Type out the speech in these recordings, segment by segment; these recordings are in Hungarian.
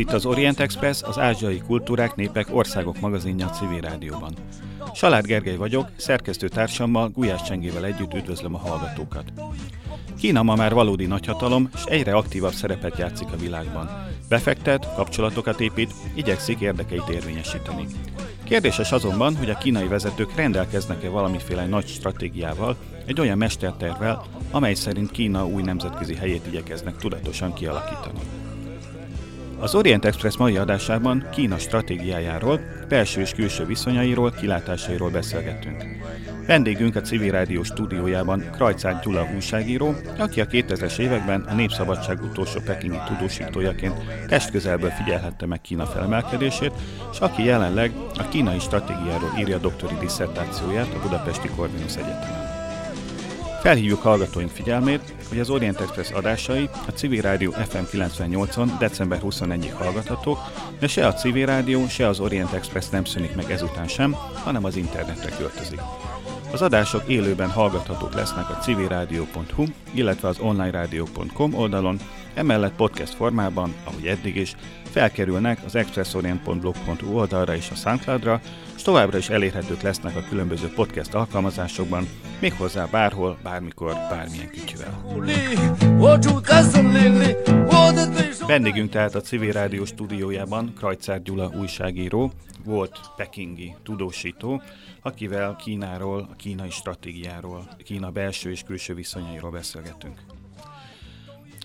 itt az Orient Express, az ázsiai kultúrák, népek, országok magazinja a civil rádióban. Salád Gergely vagyok, szerkesztő társammal, Gulyás Csengével együtt üdvözlöm a hallgatókat. Kína ma már valódi nagyhatalom, és egyre aktívabb szerepet játszik a világban. Befektet, kapcsolatokat épít, igyekszik érdekeit érvényesíteni. Kérdéses azonban, hogy a kínai vezetők rendelkeznek-e valamiféle nagy stratégiával, egy olyan mestertervvel, amely szerint Kína új nemzetközi helyét igyekeznek tudatosan kialakítani. Az Orient Express mai adásában Kína stratégiájáról, belső és külső viszonyairól, kilátásairól beszélgetünk. Vendégünk a Civil Rádió stúdiójában Krajcár Gyula újságíró, aki a 2000-es években a Népszabadság utolsó pekingi tudósítójaként testközelből figyelhette meg Kína felmelkedését, és aki jelenleg a kínai stratégiáról írja doktori disszertációját a Budapesti Corvinus Egyetemen. Felhívjuk hallgatóink figyelmét, hogy az Orient Express adásai a Civil Rádió FM 98-on december 21-ig hallgathatók, de se a Civil Rádió, se az Orient Express nem szűnik meg ezután sem, hanem az internetre költözik. Az adások élőben hallgathatók lesznek a civilradio.hu, illetve az onlineradio.com oldalon, emellett podcast formában, ahogy eddig is, felkerülnek az expressorient.blog.hu oldalra és a Soundcloudra, és továbbra is elérhetők lesznek a különböző podcast alkalmazásokban, méghozzá bárhol, bármikor, bármilyen kicsivel. Vendégünk tehát a Civil Rádió stúdiójában Krajcár Gyula újságíró, volt pekingi tudósító, akivel Kínáról, a kínai stratégiáról, Kína belső és külső viszonyairól beszélgetünk.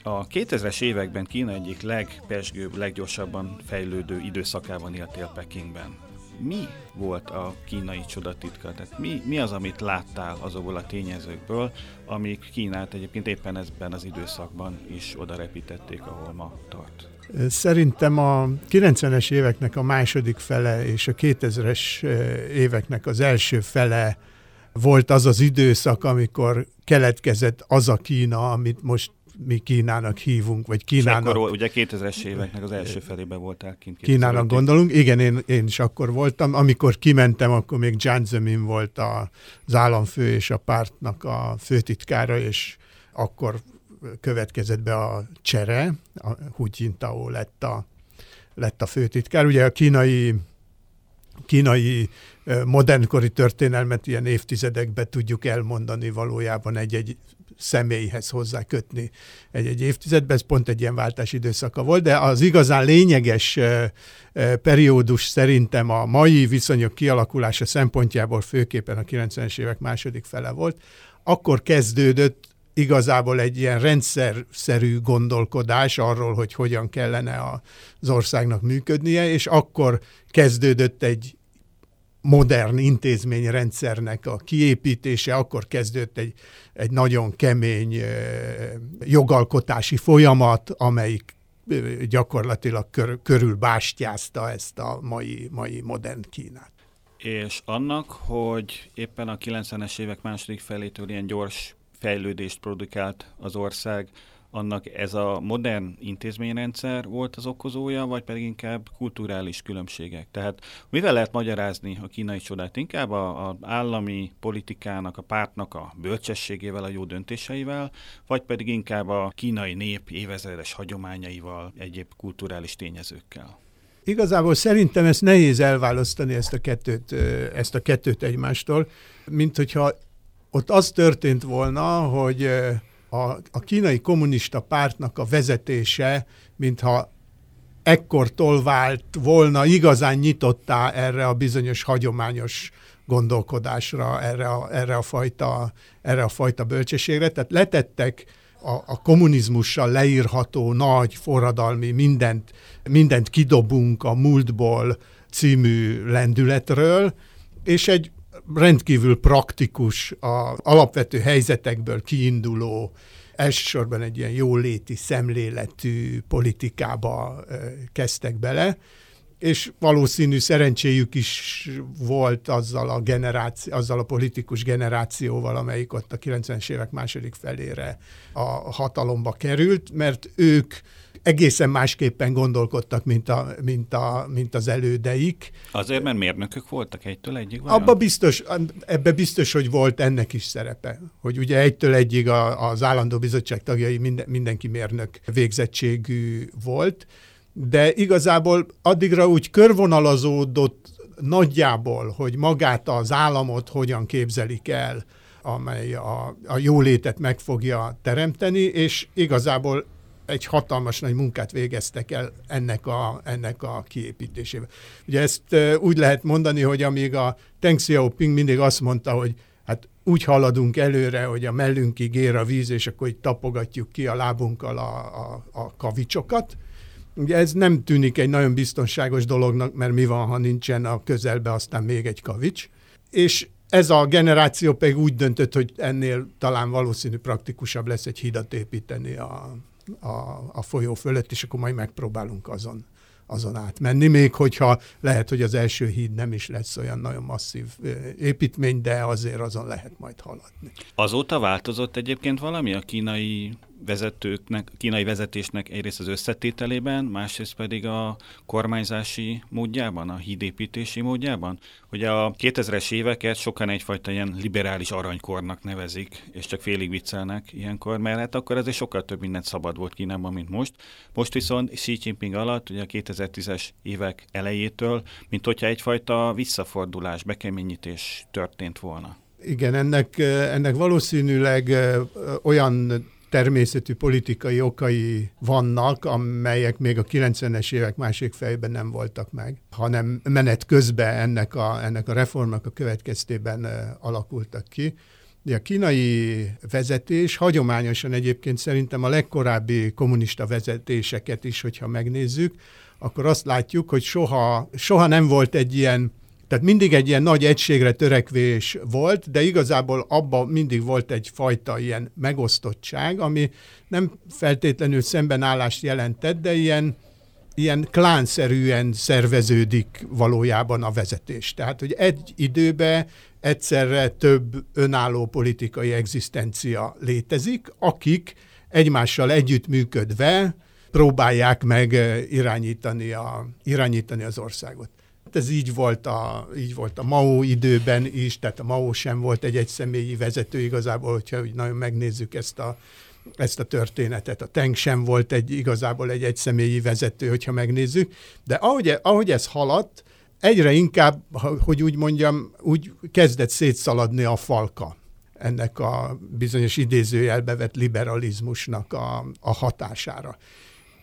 A 2000-es években Kína egyik legpesgőbb, leggyorsabban fejlődő időszakában éltél Pekingben. Mi volt a kínai csodatitka? Tehát mi, mi az, amit láttál azokból a tényezőkből, amik Kínát egyébként éppen ezben az időszakban is oda repítették, ahol ma tart? Szerintem a 90-es éveknek a második fele és a 2000-es éveknek az első fele volt az az időszak, amikor keletkezett az a Kína, amit most mi Kínának hívunk, vagy És Kínának, akkor, ugye 2000-es éveknek az első felében voltál kint. Kínának 2005-ig. gondolunk. Igen, én, én is akkor voltam. Amikor kimentem, akkor még Jiang Zemin volt a- az államfő és a pártnak a főtitkára, és akkor következett be a csere, a Hu Jintao lett a, lett a főtitkár. Ugye a kínai kínai modernkori történelmet ilyen évtizedekbe tudjuk elmondani valójában egy-egy személyhez hozzá kötni egy-egy évtizedben, ez pont egy ilyen váltás időszaka volt, de az igazán lényeges periódus szerintem a mai viszonyok kialakulása szempontjából főképpen a 90-es évek második fele volt, akkor kezdődött igazából egy ilyen rendszerszerű gondolkodás arról, hogy hogyan kellene az országnak működnie, és akkor kezdődött egy modern intézményrendszernek a kiépítése, akkor kezdődött egy, egy nagyon kemény jogalkotási folyamat, amelyik gyakorlatilag kör, körülbástyázta ezt a mai, mai modern Kínát. És annak, hogy éppen a 90-es évek második felétől ilyen gyors fejlődést produkált az ország, annak ez a modern intézményrendszer volt az okozója, vagy pedig inkább kulturális különbségek? Tehát mivel lehet magyarázni a kínai csodát? Inkább a, állami politikának, a pártnak a bölcsességével, a jó döntéseivel, vagy pedig inkább a kínai nép évezredes hagyományaival, egyéb kulturális tényezőkkel? Igazából szerintem ezt nehéz elválasztani ezt a kettőt, ezt a kettőt egymástól, mint hogyha ott az történt volna, hogy a, a kínai kommunista pártnak a vezetése, mintha ekkortól vált volna igazán nyitottá erre a bizonyos hagyományos gondolkodásra, erre a, erre a, fajta, erre a fajta bölcsességre. Tehát letettek a, a kommunizmussal leírható nagy forradalmi, mindent, mindent kidobunk a múltból című lendületről, és egy rendkívül praktikus, a alapvető helyzetekből kiinduló, elsősorban egy ilyen jóléti szemléletű politikába kezdtek bele, és valószínű szerencséjük is volt azzal a, generáció, azzal a politikus generációval, amelyik ott a 90-es évek második felére a hatalomba került, mert ők egészen másképpen gondolkodtak, mint, a, mint, a, mint az elődeik. Azért, mert mérnökök voltak egytől egyig? Vajon? Abba biztos, ebbe biztos, hogy volt ennek is szerepe. Hogy ugye egytől egyig a, az állandó bizottság tagjai minden, mindenki mérnök végzettségű volt, de igazából addigra úgy körvonalazódott nagyjából, hogy magát az államot hogyan képzelik el, amely a, a jólétet meg fogja teremteni, és igazából egy hatalmas nagy munkát végeztek el ennek a, ennek a kiépítésével. Ugye ezt úgy lehet mondani, hogy amíg a Deng Xiaoping mindig azt mondta, hogy hát úgy haladunk előre, hogy a mellünkig ér a víz, és akkor így tapogatjuk ki a lábunkkal a, a, a kavicsokat. Ugye ez nem tűnik egy nagyon biztonságos dolognak, mert mi van, ha nincsen a közelbe aztán még egy kavics. És ez a generáció pedig úgy döntött, hogy ennél talán valószínű praktikusabb lesz egy hidat építeni a, a, a folyó fölött, és akkor majd megpróbálunk azon, azon átmenni, még hogyha lehet, hogy az első híd nem is lesz olyan nagyon masszív építmény, de azért azon lehet majd haladni. Azóta változott egyébként valami a kínai vezetőknek, kínai vezetésnek egyrészt az összetételében, másrészt pedig a kormányzási módjában, a hídépítési módjában. Ugye a 2000-es éveket sokan egyfajta ilyen liberális aranykornak nevezik, és csak félig viccelnek ilyenkor, mert hát akkor azért sokkal több mindent szabad volt Kínában, mint most. Most viszont Xi Jinping alatt, ugye a 2010-es évek elejétől, mint hogyha egyfajta visszafordulás, bekeményítés történt volna. Igen, ennek, ennek valószínűleg olyan természetű politikai okai vannak, amelyek még a 90-es évek másik fejben nem voltak meg, hanem menet közben ennek a, ennek a reformnak a következtében alakultak ki. De a kínai vezetés hagyományosan egyébként szerintem a legkorábbi kommunista vezetéseket is, hogyha megnézzük, akkor azt látjuk, hogy soha, soha nem volt egy ilyen tehát mindig egy ilyen nagy egységre törekvés volt, de igazából abban mindig volt egy fajta ilyen megosztottság, ami nem feltétlenül szembenállást jelentett, de ilyen, ilyen klánszerűen szerveződik valójában a vezetés. Tehát, hogy egy időben egyszerre több önálló politikai egzisztencia létezik, akik egymással együttműködve próbálják meg irányítani, a, irányítani az országot ez így volt, a, így volt a Mao időben is, tehát a Mao sem volt egy egyszemélyi vezető igazából, hogyha úgy nagyon megnézzük ezt a, ezt a történetet. A Teng sem volt egy igazából egy egyszemélyi vezető, hogyha megnézzük, de ahogy, ahogy ez haladt, egyre inkább, hogy úgy mondjam, úgy kezdett szétszaladni a falka ennek a bizonyos idézőjelbe vett liberalizmusnak a, a hatására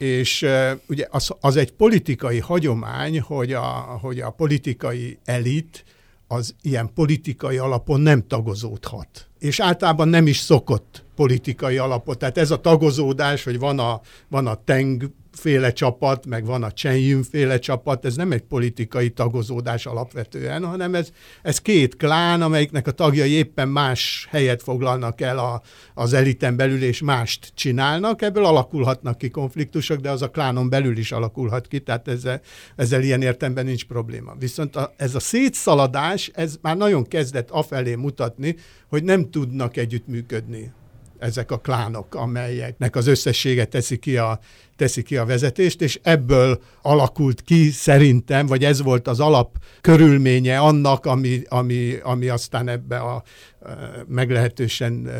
és ugye az, az egy politikai hagyomány, hogy a, hogy a politikai elit az ilyen politikai alapon nem tagozódhat. És általában nem is szokott politikai alapot. Tehát ez a tagozódás, hogy van a, van a Teng féle csapat, meg van a Chen féle csapat, ez nem egy politikai tagozódás alapvetően, hanem ez, ez két klán, amelyiknek a tagjai éppen más helyet foglalnak el a, az eliten belül, és mást csinálnak. Ebből alakulhatnak ki konfliktusok, de az a klánon belül is alakulhat ki, tehát ezzel, ezzel ilyen értemben nincs probléma. Viszont a, ez a szétszaladás, ez már nagyon kezdett afelé mutatni, hogy nem tudnak együttműködni ezek a klánok, amelyeknek az összessége teszi ki a, teszi ki a vezetést, és ebből alakult ki szerintem, vagy ez volt az alap körülménye annak, ami, ami, ami aztán ebbe a meglehetősen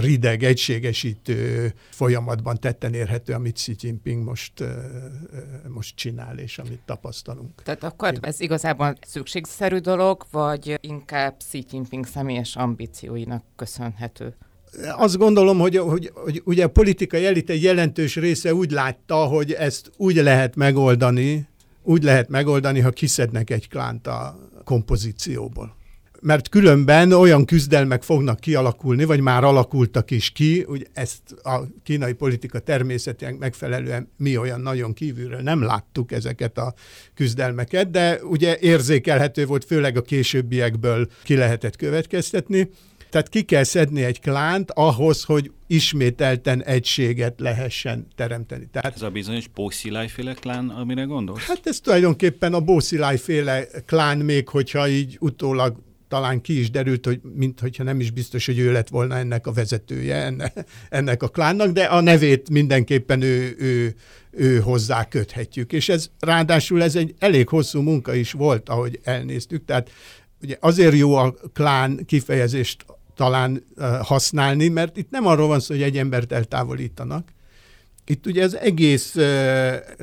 rideg, egységesítő folyamatban tetten érhető, amit Xi Jinping most, most csinál, és amit tapasztalunk. Tehát akkor ez igazából szükségszerű dolog, vagy inkább Xi Jinping személyes ambícióinak köszönhető? Azt gondolom, hogy, hogy, hogy ugye a politikai elit egy jelentős része úgy látta, hogy ezt úgy lehet megoldani, úgy lehet megoldani, ha kiszednek egy klánt a kompozícióból. Mert különben olyan küzdelmek fognak kialakulni, vagy már alakultak is ki, hogy ezt a kínai politika természetének megfelelően mi olyan nagyon kívülről nem láttuk ezeket a küzdelmeket, de ugye érzékelhető volt, főleg a későbbiekből ki lehetett következtetni, tehát ki kell szedni egy klánt ahhoz, hogy ismételten egységet lehessen teremteni. Tehát, ez a bizonyos Bószilájféle klán, amire gondolsz? Hát ez tulajdonképpen a Bószilájféle klán, még hogyha így utólag talán ki is derült, hogy mintha nem is biztos, hogy ő lett volna ennek a vezetője, enne, ennek a klánnak, de a nevét mindenképpen ő, ő, ő hozzá köthetjük. És ez ráadásul ez egy elég hosszú munka is volt, ahogy elnéztük, tehát ugye azért jó a klán kifejezést talán használni, mert itt nem arról van szó, hogy egy embert eltávolítanak. Itt ugye az egész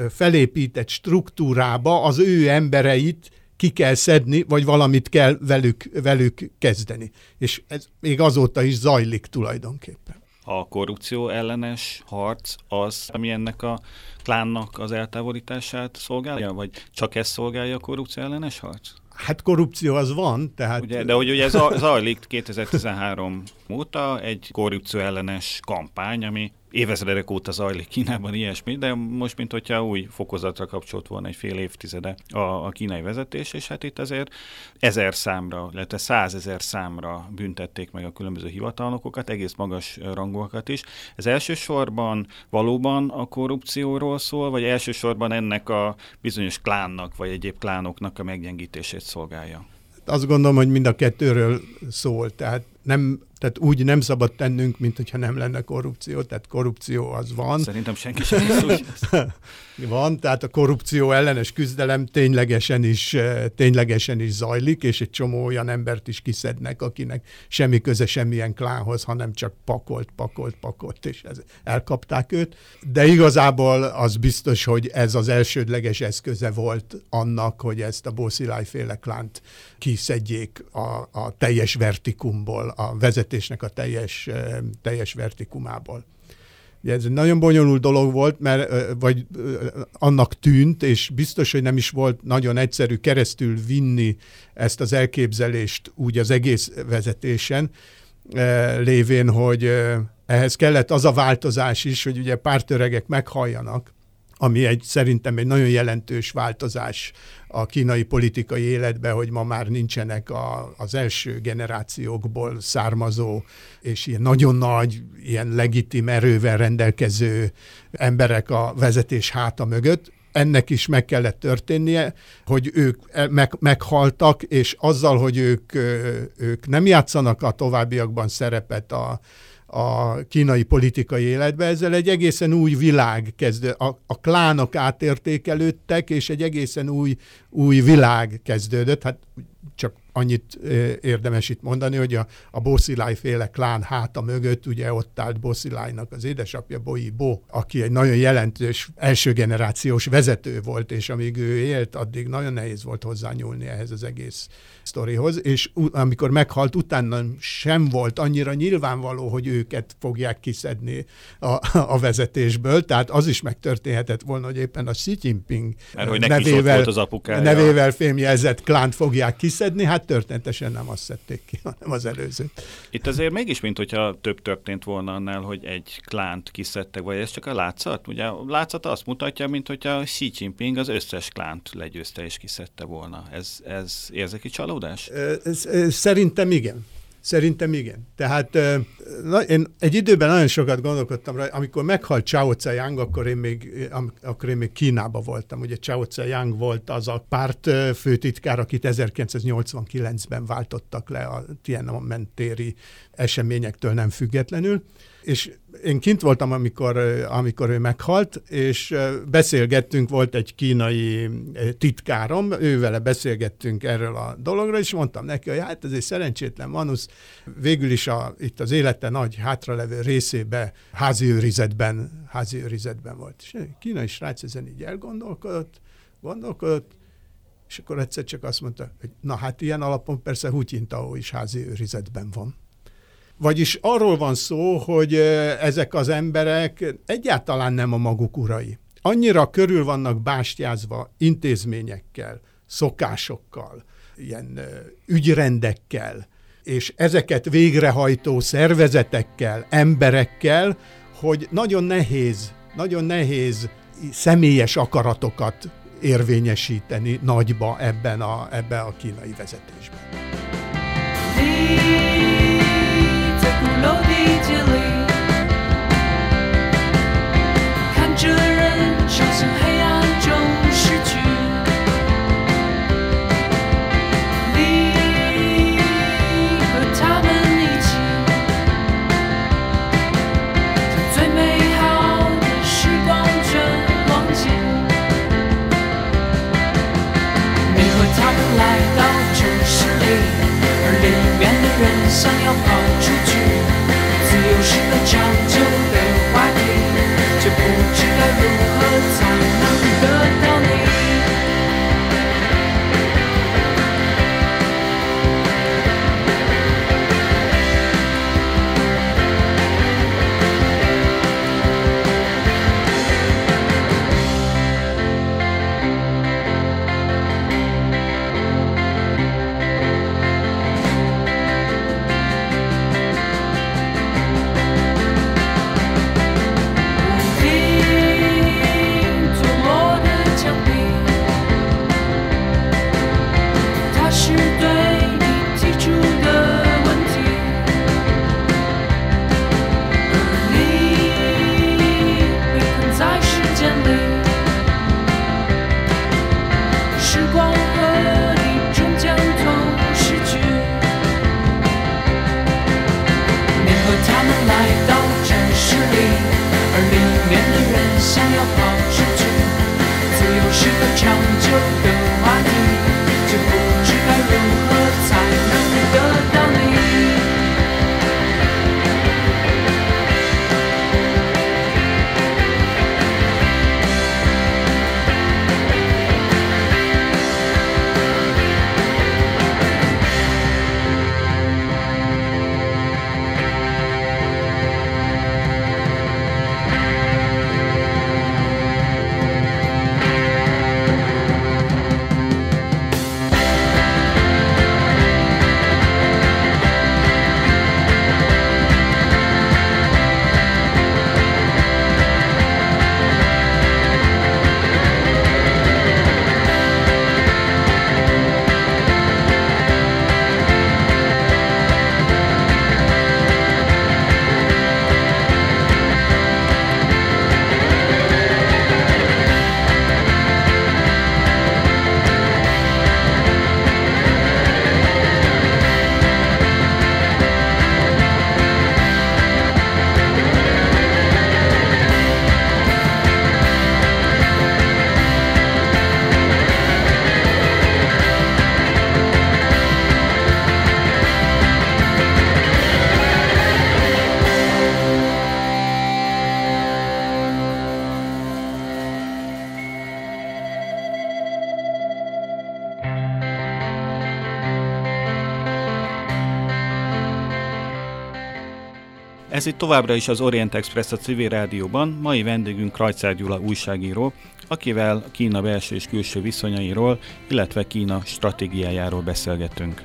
felépített struktúrába az ő embereit ki kell szedni, vagy valamit kell velük, velük kezdeni. És ez még azóta is zajlik tulajdonképpen. A korrupció ellenes harc az, ami ennek a klánnak az eltávolítását szolgálja, vagy csak ez szolgálja a korrupció ellenes harc? Hát korrupció az van, tehát... Ugye, de hogy ugye ez zajlik 2013 óta egy korrupció ellenes kampány, ami évezredek óta zajlik Kínában ilyesmi, de most, mint hogyha új fokozatra kapcsolt volna egy fél évtizede a, a kínai vezetés, és hát itt azért ezer számra, illetve százezer számra büntették meg a különböző hivatalnokokat, egész magas rangúakat is. Ez elsősorban valóban a korrupcióról szól, vagy elsősorban ennek a bizonyos klánnak, vagy egyéb klánoknak a meggyengítését szolgálja? Azt gondolom, hogy mind a kettőről szól. Tehát nem tehát úgy nem szabad tennünk, mint hogyha nem lenne korrupció, tehát korrupció az van. Szerintem senki sem úgy. van, tehát a korrupció ellenes küzdelem ténylegesen is, eh, ténylegesen is zajlik, és egy csomó olyan embert is kiszednek, akinek semmi köze semmilyen klánhoz, hanem csak pakolt, pakolt, pakolt, és ez, elkapták őt. De igazából az biztos, hogy ez az elsődleges eszköze volt annak, hogy ezt a Bósziláj féle klánt kiszedjék a, a teljes vertikumból, a vezető vezetésnek a teljes, teljes vertikumából. Ugye ez egy nagyon bonyolult dolog volt, mert vagy annak tűnt, és biztos, hogy nem is volt nagyon egyszerű keresztül vinni ezt az elképzelést úgy az egész vezetésen, lévén, hogy ehhez kellett az a változás is, hogy ugye pártöregek meghalljanak, ami egy szerintem egy nagyon jelentős változás a kínai politikai életbe, hogy ma már nincsenek a, az első generációkból származó és ilyen nagyon nagy, ilyen legitim erővel rendelkező emberek a vezetés háta mögött. Ennek is meg kellett történnie, hogy ők meg, meghaltak, és azzal, hogy ők, ők nem játszanak a továbbiakban szerepet a, a kínai politikai életbe, ezzel egy egészen új világ kezdő, a, a klánok átértékelődtek, és egy egészen új, új világ kezdődött. Hát csak annyit érdemes itt mondani, hogy a, a Bosziláj féle klán háta mögött ugye ott állt Boszilájnak az édesapja, Boi Bo, aki egy nagyon jelentős első generációs vezető volt, és amíg ő élt, addig nagyon nehéz volt hozzányúlni ehhez az egész sztorihoz, és amikor meghalt, utána sem volt annyira nyilvánvaló, hogy őket fogják kiszedni a, a vezetésből, tehát az is megtörténhetett volna, hogy éppen a Xi Jinping Mert, hogy nevével, volt az apukája. nevével fémjelzett klánt fogják kiszedni, hát történetesen nem azt szedték ki, hanem az előzőt. Itt azért mégis, mint hogyha több történt volna annál, hogy egy klánt kiszedtek, vagy ez csak a látszat? Ugye a látszat azt mutatja, mint hogyha Xi Jinping az összes klánt legyőzte és kiszedte volna. Ez, ez érzeki csalódás? Szerintem igen. Szerintem igen. Tehát na, én egy időben nagyon sokat gondolkodtam rá, amikor meghalt Chao Tse-yang, akkor én még, akkor én még Kínában voltam. Ugye Chao Tse-yang volt az a párt főtitkár, akit 1989-ben váltottak le a Tiananmen téri eseményektől nem függetlenül, és én kint voltam, amikor, amikor ő meghalt, és beszélgettünk, volt egy kínai titkárom, ővele beszélgettünk erről a dologról, és mondtam neki, hogy hát ez egy szerencsétlen manusz, végül is a, itt az élete nagy hátralevő részébe házi őrizetben, házi őrizetben volt. És kínai srác ezen így elgondolkodott, gondolkodott, és akkor egyszer csak azt mondta, hogy na hát ilyen alapon persze Hu Jintao is házi őrizetben van. Vagyis arról van szó, hogy ezek az emberek egyáltalán nem a maguk urai. Annyira körül vannak bástyázva intézményekkel, szokásokkal, ilyen ügyrendekkel, és ezeket végrehajtó szervezetekkel, emberekkel, hogy nagyon nehéz, nagyon nehéz személyes akaratokat érvényesíteni nagyba ebben a, ebben a kínai vezetésben. 想要跑出去，自由是个长久 Ez itt továbbra is az Orient Express a civil rádióban, mai vendégünk Krajcár Gyula újságíró, akivel Kína belső és külső viszonyairól, illetve Kína stratégiájáról beszélgetünk.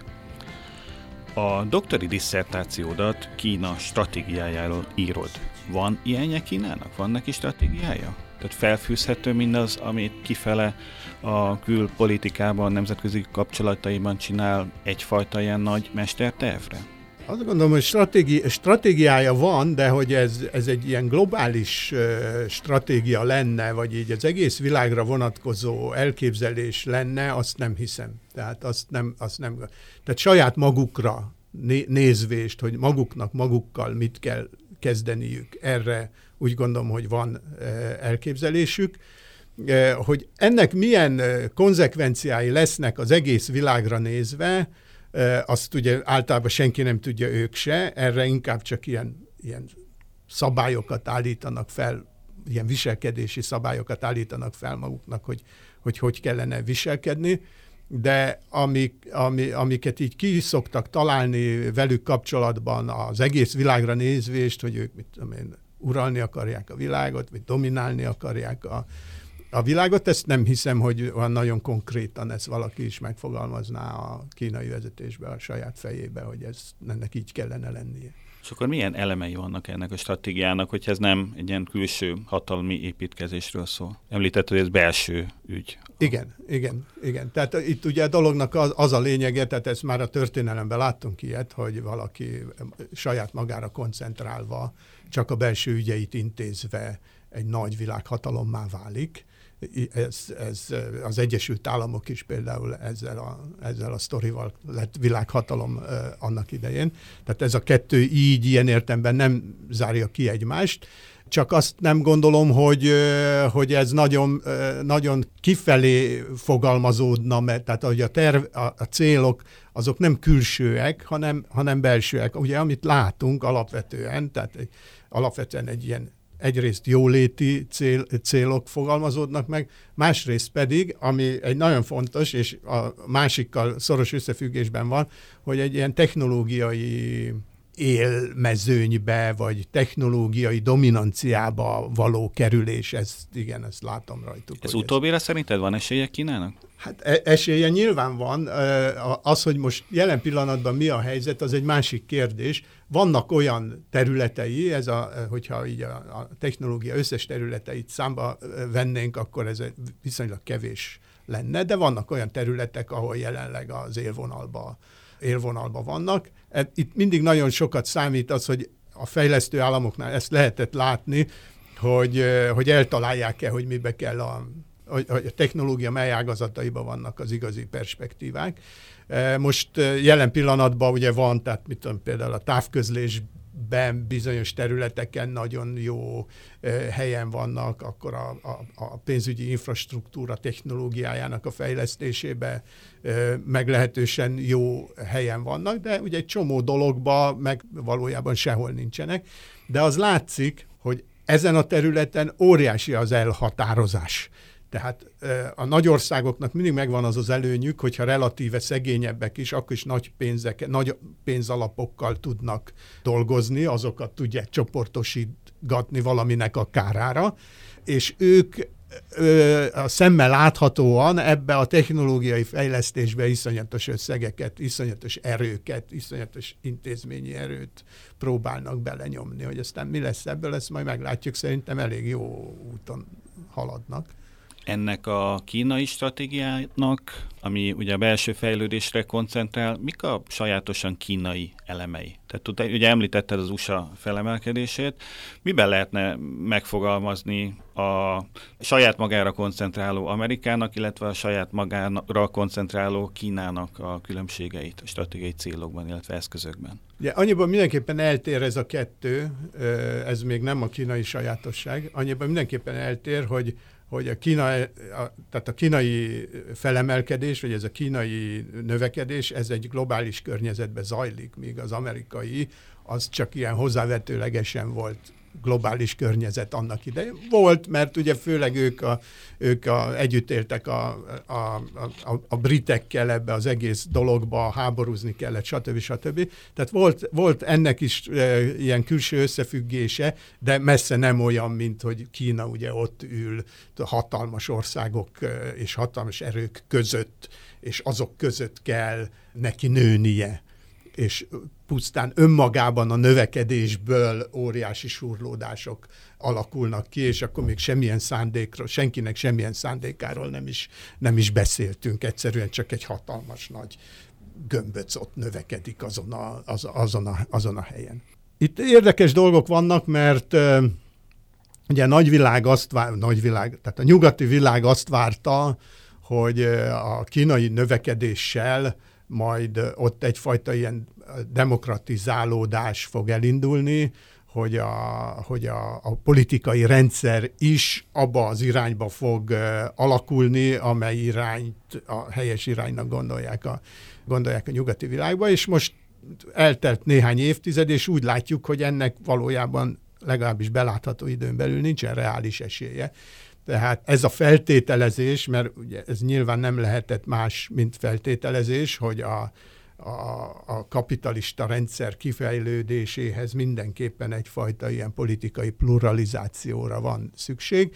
A doktori disszertációdat Kína stratégiájáról írod. Van ilyenje Kínának? Van neki stratégiája? Tehát felfűzhető mindaz, amit kifele a külpolitikában, nemzetközi kapcsolataiban csinál egyfajta ilyen nagy mestertervre? Azt gondolom, hogy stratégi, stratégiája van, de hogy ez, ez egy ilyen globális uh, stratégia lenne, vagy így az egész világra vonatkozó elképzelés lenne, azt nem hiszem. Tehát azt nem, azt nem tehát saját magukra né, nézvést, hogy maguknak magukkal mit kell kezdeniük, erre úgy gondolom, hogy van uh, elképzelésük. Uh, hogy ennek milyen konzekvenciái lesznek az egész világra nézve, azt ugye általában senki nem tudja ők se, erre inkább csak ilyen, ilyen szabályokat állítanak fel, ilyen viselkedési szabályokat állítanak fel maguknak, hogy hogy, hogy kellene viselkedni, de amik, ami, amiket így ki szoktak találni velük kapcsolatban az egész világra nézvést, hogy ők mit tudom én, uralni akarják a világot, vagy dominálni akarják a, a világot, ezt nem hiszem, hogy van nagyon konkrétan ezt valaki is megfogalmazná a kínai vezetésbe, a saját fejébe, hogy ez ennek így kellene lennie. És akkor milyen elemei vannak ennek a stratégiának, hogyha ez nem egy ilyen külső hatalmi építkezésről szól? Említett, hogy ez belső ügy. Igen, igen, igen. Tehát itt ugye a dolognak az, az a lényege, tehát ezt már a történelemben láttunk ilyet, hogy valaki saját magára koncentrálva, csak a belső ügyeit intézve egy nagy világhatalommá válik, ez, ez, az Egyesült Államok is például ezzel a, ezzel a sztorival lett világhatalom annak idején. Tehát ez a kettő így, ilyen értemben nem zárja ki egymást, csak azt nem gondolom, hogy, hogy ez nagyon, nagyon kifelé fogalmazódna, mert tehát hogy a, terv, a, a célok azok nem külsőek, hanem, hanem belsőek. Ugye, amit látunk alapvetően, tehát alapvetően egy ilyen egyrészt jóléti cél, célok fogalmazódnak meg, másrészt pedig, ami egy nagyon fontos, és a másikkal szoros összefüggésben van, hogy egy ilyen technológiai élmezőnybe, vagy technológiai dominanciába való kerülés, ezt igen, ezt látom rajtuk. Ez utóbbira ez... szerinted van esélye Kínának? Hát e- esélye nyilván van. Az, hogy most jelen pillanatban mi a helyzet, az egy másik kérdés. Vannak olyan területei, ez a, hogyha így a, a technológia összes területeit számba vennénk, akkor ez viszonylag kevés lenne, de vannak olyan területek, ahol jelenleg az élvonalba, élvonalba vannak. E, itt mindig nagyon sokat számít az, hogy a fejlesztő államoknál ezt lehetett látni, hogy, hogy eltalálják-e, hogy mibe kell a hogy a technológia mely ágazataiban vannak az igazi perspektívák. E, most e, jelen pillanatban ugye van, tehát mit tudom, például a távközlésben bizonyos területeken nagyon jó e, helyen vannak, akkor a, a, a pénzügyi infrastruktúra technológiájának a fejlesztésébe meglehetősen jó helyen vannak, de ugye egy csomó dologba meg valójában sehol nincsenek. De az látszik, hogy ezen a területen óriási az elhatározás. Tehát a nagy országoknak mindig megvan az az előnyük, hogyha relatíve szegényebbek is, akkor is nagy pénzek, nagy pénzalapokkal tudnak dolgozni, azokat tudják csoportosítgatni valaminek a kárára, és ők a szemmel láthatóan ebbe a technológiai fejlesztésbe iszonyatos összegeket, iszonyatos erőket, iszonyatos intézményi erőt próbálnak belenyomni. Hogy aztán mi lesz ebből, ezt majd meglátjuk, szerintem elég jó úton haladnak ennek a kínai stratégiának, ami ugye a belső fejlődésre koncentrál, mik a sajátosan kínai elemei? Tehát ugye említetted az USA felemelkedését, miben lehetne megfogalmazni a saját magára koncentráló Amerikának, illetve a saját magára koncentráló Kínának a különbségeit a stratégiai célokban, illetve eszközökben? Ugye, annyiban mindenképpen eltér ez a kettő, ez még nem a kínai sajátosság, annyiban mindenképpen eltér, hogy hogy a, Kína, a, tehát a kínai felemelkedés, vagy ez a kínai növekedés, ez egy globális környezetben zajlik, míg az amerikai az csak ilyen hozzávetőlegesen volt globális környezet annak idején. Volt, mert ugye főleg ők, a, ők a, együtt éltek a, a, a, a britekkel ebbe az egész dologba, háborúzni kellett, stb. stb. Tehát volt, volt ennek is e, ilyen külső összefüggése, de messze nem olyan, mint hogy Kína ugye ott ül hatalmas országok e, és hatalmas erők között, és azok között kell neki nőnie és pusztán önmagában a növekedésből óriási surlódások alakulnak ki, és akkor még semmilyen szándékról, senkinek semmilyen szándékáról nem is, nem is beszéltünk, egyszerűen csak egy hatalmas nagy gömböc ott növekedik azon a, az, azon, a, azon a helyen. Itt érdekes dolgok vannak, mert ugye a nagyvilág azt vár, nagyvilág, tehát a nyugati világ azt várta, hogy a kínai növekedéssel majd ott egyfajta ilyen demokratizálódás fog elindulni, hogy a, hogy a, a politikai rendszer is abba az irányba fog alakulni, amely irányt a helyes iránynak gondolják a, gondolják a nyugati világba, és most eltelt néhány évtized, és úgy látjuk, hogy ennek valójában legalábbis belátható időn belül nincsen reális esélye. Tehát ez a feltételezés, mert ugye ez nyilván nem lehetett más, mint feltételezés, hogy a, a, a kapitalista rendszer kifejlődéséhez mindenképpen egyfajta ilyen politikai pluralizációra van szükség.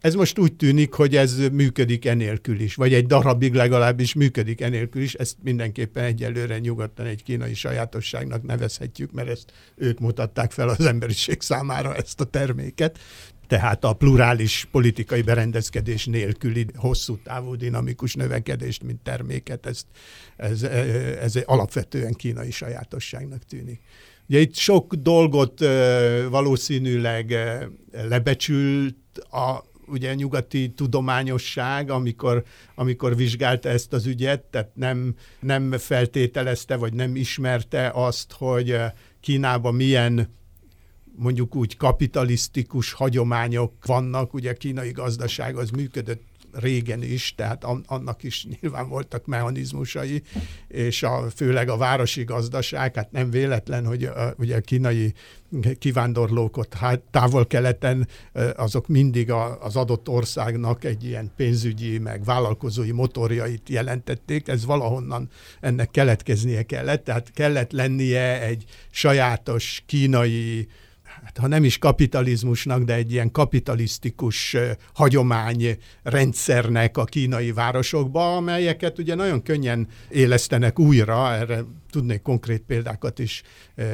Ez most úgy tűnik, hogy ez működik enélkül is, vagy egy darabig legalábbis működik enélkül is, ezt mindenképpen egyelőre nyugodtan egy kínai sajátosságnak nevezhetjük, mert ezt ők mutatták fel az emberiség számára ezt a terméket tehát a plurális politikai berendezkedés nélküli hosszú távú dinamikus növekedést, mint terméket, ez, ez, ez alapvetően kínai sajátosságnak tűnik. Ugye itt sok dolgot valószínűleg lebecsült a ugye nyugati tudományosság, amikor, amikor vizsgálta ezt az ügyet, tehát nem, nem feltételezte, vagy nem ismerte azt, hogy Kínában milyen mondjuk úgy kapitalisztikus hagyományok vannak, ugye a kínai gazdaság az működött régen is, tehát an, annak is nyilván voltak mechanizmusai, és a, főleg a városi gazdaság, hát nem véletlen, hogy a, ugye a kínai kivándorlók ott hát távol-keleten, azok mindig a, az adott országnak egy ilyen pénzügyi, meg vállalkozói motorjait jelentették, ez valahonnan ennek keletkeznie kellett, tehát kellett lennie egy sajátos kínai ha nem is kapitalizmusnak, de egy ilyen kapitalisztikus hagyomány rendszernek a kínai városokba, amelyeket ugye nagyon könnyen élesztenek újra, erre tudnék konkrét példákat is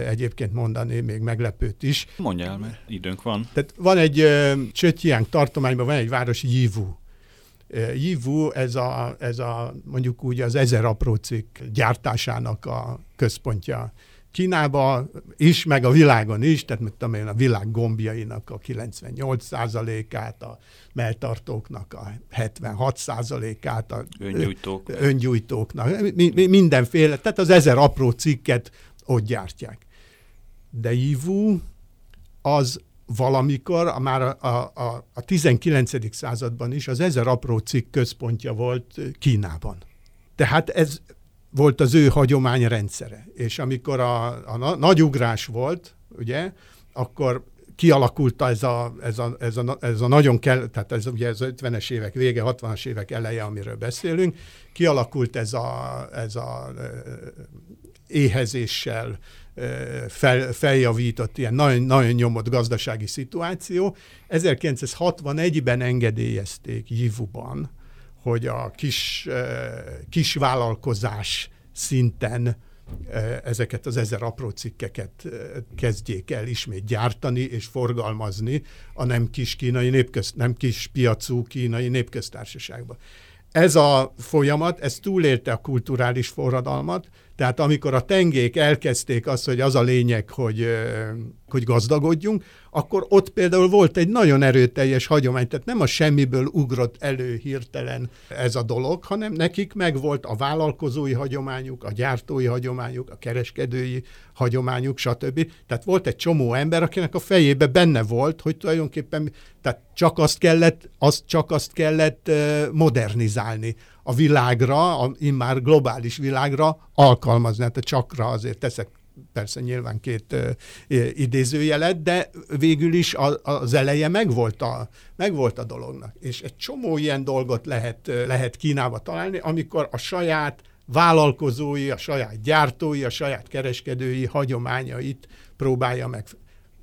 egyébként mondani, még meglepőt is. Mondja el, mert időnk van. Tehát van egy Csötjiánk tartományban van egy város Yivu. Yivu ez a, ez a mondjuk úgy az ezer apró cikk gyártásának a központja Kínába is, meg a világon is, tehát mit tudom én, a világ gombjainak a 98%-át, a melltartóknak a 76%-át, a öngyújtók. öngyújtóknak, mi, mi, mindenféle, tehát az ezer apró cikket ott gyártják. De Yivu az valamikor, már a, a, a 19. században is az ezer apró cikk központja volt Kínában. Tehát ez volt az ő hagyományrendszere. És amikor a, a nagy ugrás volt, ugye, akkor kialakult ez a, ez a, ez a, ez a nagyon kell, tehát ez ugye az 50-es évek vége, 60-as évek eleje, amiről beszélünk, kialakult ez a, ez a éhezéssel fel, feljavított, ilyen nagyon, nagyon nyomott gazdasági szituáció. 1961-ben engedélyezték Jivuban, hogy a kis, kis vállalkozás szinten ezeket az ezer apró cikkeket kezdjék el ismét gyártani és forgalmazni a nem kis kínai népközt, nem kis piacú kínai népköztársaságban. Ez a folyamat, ez túlélte a kulturális forradalmat, tehát amikor a tengék elkezdték azt, hogy az a lényeg, hogy, hogy gazdagodjunk, akkor ott például volt egy nagyon erőteljes hagyomány, tehát nem a semmiből ugrott elő hirtelen ez a dolog, hanem nekik megvolt a vállalkozói hagyományuk, a gyártói hagyományuk, a kereskedői hagyományuk, stb. Tehát volt egy csomó ember, akinek a fejébe benne volt, hogy tulajdonképpen tehát csak azt kellett, azt, csak azt kellett modernizálni a világra, a immár globális világra alkalmazni. Hát a csakra azért teszek persze nyilván két idézőjelet, de végül is a, az eleje megvolt a, megvolt a dolognak. És egy csomó ilyen dolgot lehet, lehet Kínába találni, amikor a saját vállalkozói, a saját gyártói, a saját kereskedői hagyományait próbálja meg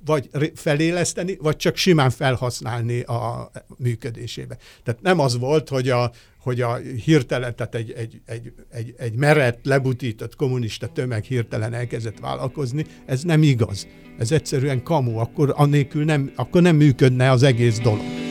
vagy feléleszteni, vagy csak simán felhasználni a működésébe. Tehát nem az volt, hogy a, hogy a hirtelen, tehát egy, egy, egy, egy, egy merett, lebutított kommunista tömeg hirtelen elkezdett vállalkozni, ez nem igaz. Ez egyszerűen kamu, akkor annélkül nem, akkor nem működne az egész dolog.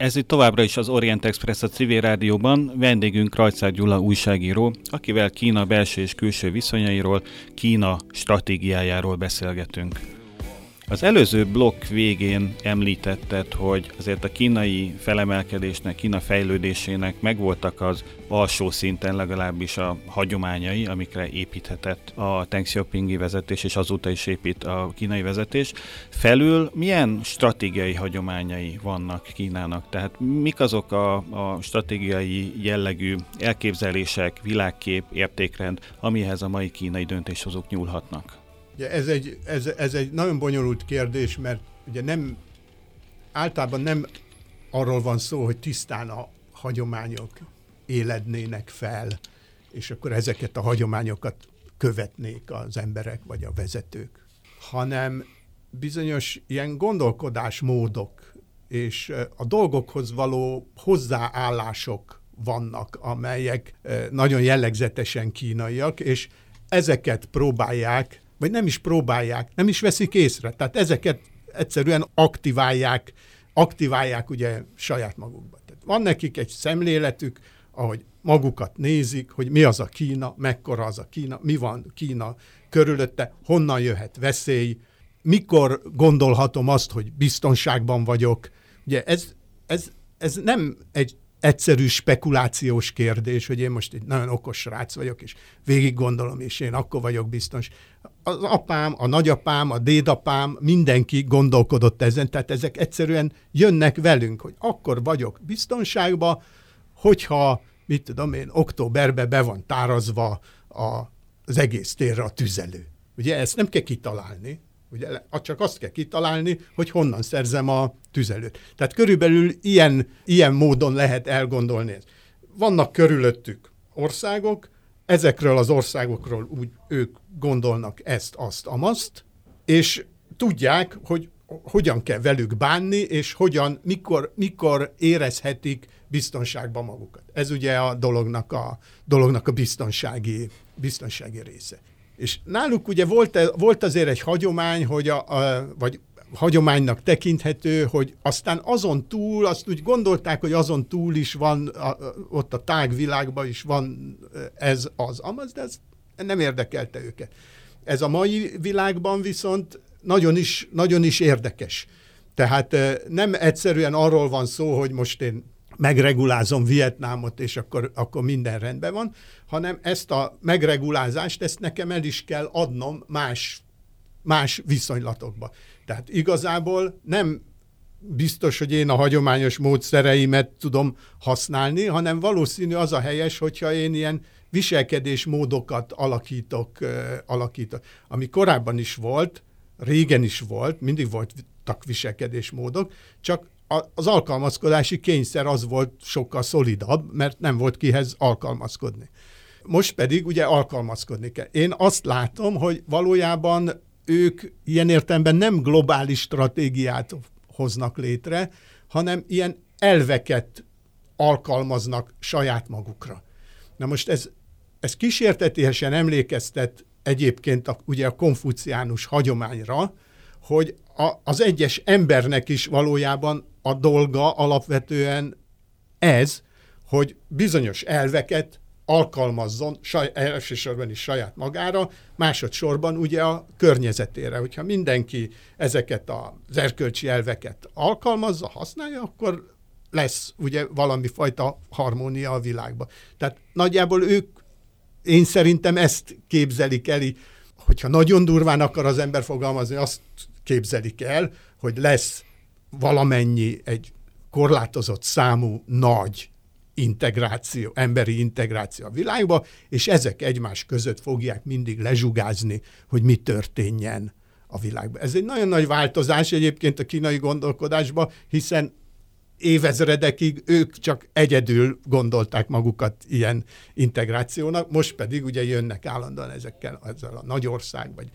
Ez itt továbbra is az Orient Express a Civil Rádióban. Vendégünk Rajcár Gyula újságíró, akivel Kína belső és külső viszonyairól, Kína stratégiájáról beszélgetünk. Az előző blokk végén említetted, hogy azért a kínai felemelkedésnek, Kína fejlődésének megvoltak az alsó szinten legalábbis a hagyományai, amikre építhetett a Deng Xiaopingi vezetés, és azóta is épít a kínai vezetés. Felül milyen stratégiai hagyományai vannak Kínának? Tehát mik azok a, a stratégiai jellegű elképzelések, világkép, értékrend, amihez a mai kínai döntéshozók nyúlhatnak? Ugye ez egy, ez, ez egy nagyon bonyolult kérdés, mert ugye nem, általában nem arról van szó, hogy tisztán a hagyományok élednének fel, és akkor ezeket a hagyományokat követnék az emberek vagy a vezetők, hanem bizonyos ilyen gondolkodásmódok és a dolgokhoz való hozzáállások vannak, amelyek nagyon jellegzetesen kínaiak, és ezeket próbálják vagy nem is próbálják, nem is veszik észre. Tehát ezeket egyszerűen aktiválják, aktiválják ugye saját magukba. Tehát van nekik egy szemléletük, ahogy magukat nézik, hogy mi az a Kína, mekkora az a Kína, mi van Kína körülötte, honnan jöhet veszély, mikor gondolhatom azt, hogy biztonságban vagyok. Ugye ez, ez, ez nem egy egyszerű spekulációs kérdés, hogy én most egy nagyon okos srác vagyok, és végig gondolom, és én akkor vagyok biztos. Az apám, a nagyapám, a dédapám, mindenki gondolkodott ezen, tehát ezek egyszerűen jönnek velünk, hogy akkor vagyok biztonságban, hogyha, mit tudom én, októberben be van tárazva a, az egész térre a tüzelő. Ugye ezt nem kell kitalálni, Ugye csak azt kell kitalálni, hogy honnan szerzem a tüzelőt. Tehát körülbelül ilyen, ilyen módon lehet elgondolni ezt. Vannak körülöttük országok, ezekről az országokról úgy ők gondolnak ezt, azt, amazt, és tudják, hogy hogyan kell velük bánni, és hogyan, mikor, mikor érezhetik biztonságban magukat. Ez ugye a dolognak a, dolognak a biztonsági, biztonsági része. És náluk ugye volt, volt azért egy hagyomány, hogy a, a, vagy hagyománynak tekinthető, hogy aztán azon túl, azt úgy gondolták, hogy azon túl is van, a, ott a tágvilágban is van ez az amaz, de ez nem érdekelte őket. Ez a mai világban viszont nagyon is, nagyon is érdekes. Tehát nem egyszerűen arról van szó, hogy most én megregulázom Vietnámot, és akkor, akkor minden rendben van, hanem ezt a megregulázást, ezt nekem el is kell adnom más, más viszonylatokba. Tehát igazából nem biztos, hogy én a hagyományos módszereimet tudom használni, hanem valószínű az a helyes, hogyha én ilyen viselkedésmódokat alakítok, alakítok. Ami korábban is volt, régen is volt, mindig voltak viselkedésmódok, csak az alkalmazkodási kényszer az volt sokkal szolidabb, mert nem volt kihez alkalmazkodni. Most pedig ugye alkalmazkodni kell. Én azt látom, hogy valójában ők ilyen értelemben nem globális stratégiát hoznak létre, hanem ilyen elveket alkalmaznak saját magukra. Na most ez, ez kísértetiesen emlékeztet egyébként a, ugye a konfuciánus hagyományra, hogy a, az egyes embernek is valójában a dolga alapvetően ez, hogy bizonyos elveket alkalmazzon saj, elsősorban is saját magára, másodszorban ugye a környezetére. Hogyha mindenki ezeket az erkölcsi elveket alkalmazza, használja, akkor lesz ugye valami fajta harmónia a világban. Tehát nagyjából ők, én szerintem ezt képzelik el, hogyha nagyon durván akar az ember fogalmazni, azt képzelik el, hogy lesz valamennyi egy korlátozott számú nagy integráció, emberi integráció a világba, és ezek egymás között fogják mindig lezsugázni, hogy mi történjen a világban. Ez egy nagyon nagy változás egyébként a kínai gondolkodásban, hiszen évezredekig ők csak egyedül gondolták magukat ilyen integrációnak, most pedig ugye jönnek állandóan ezekkel, ezzel a nagyország, vagy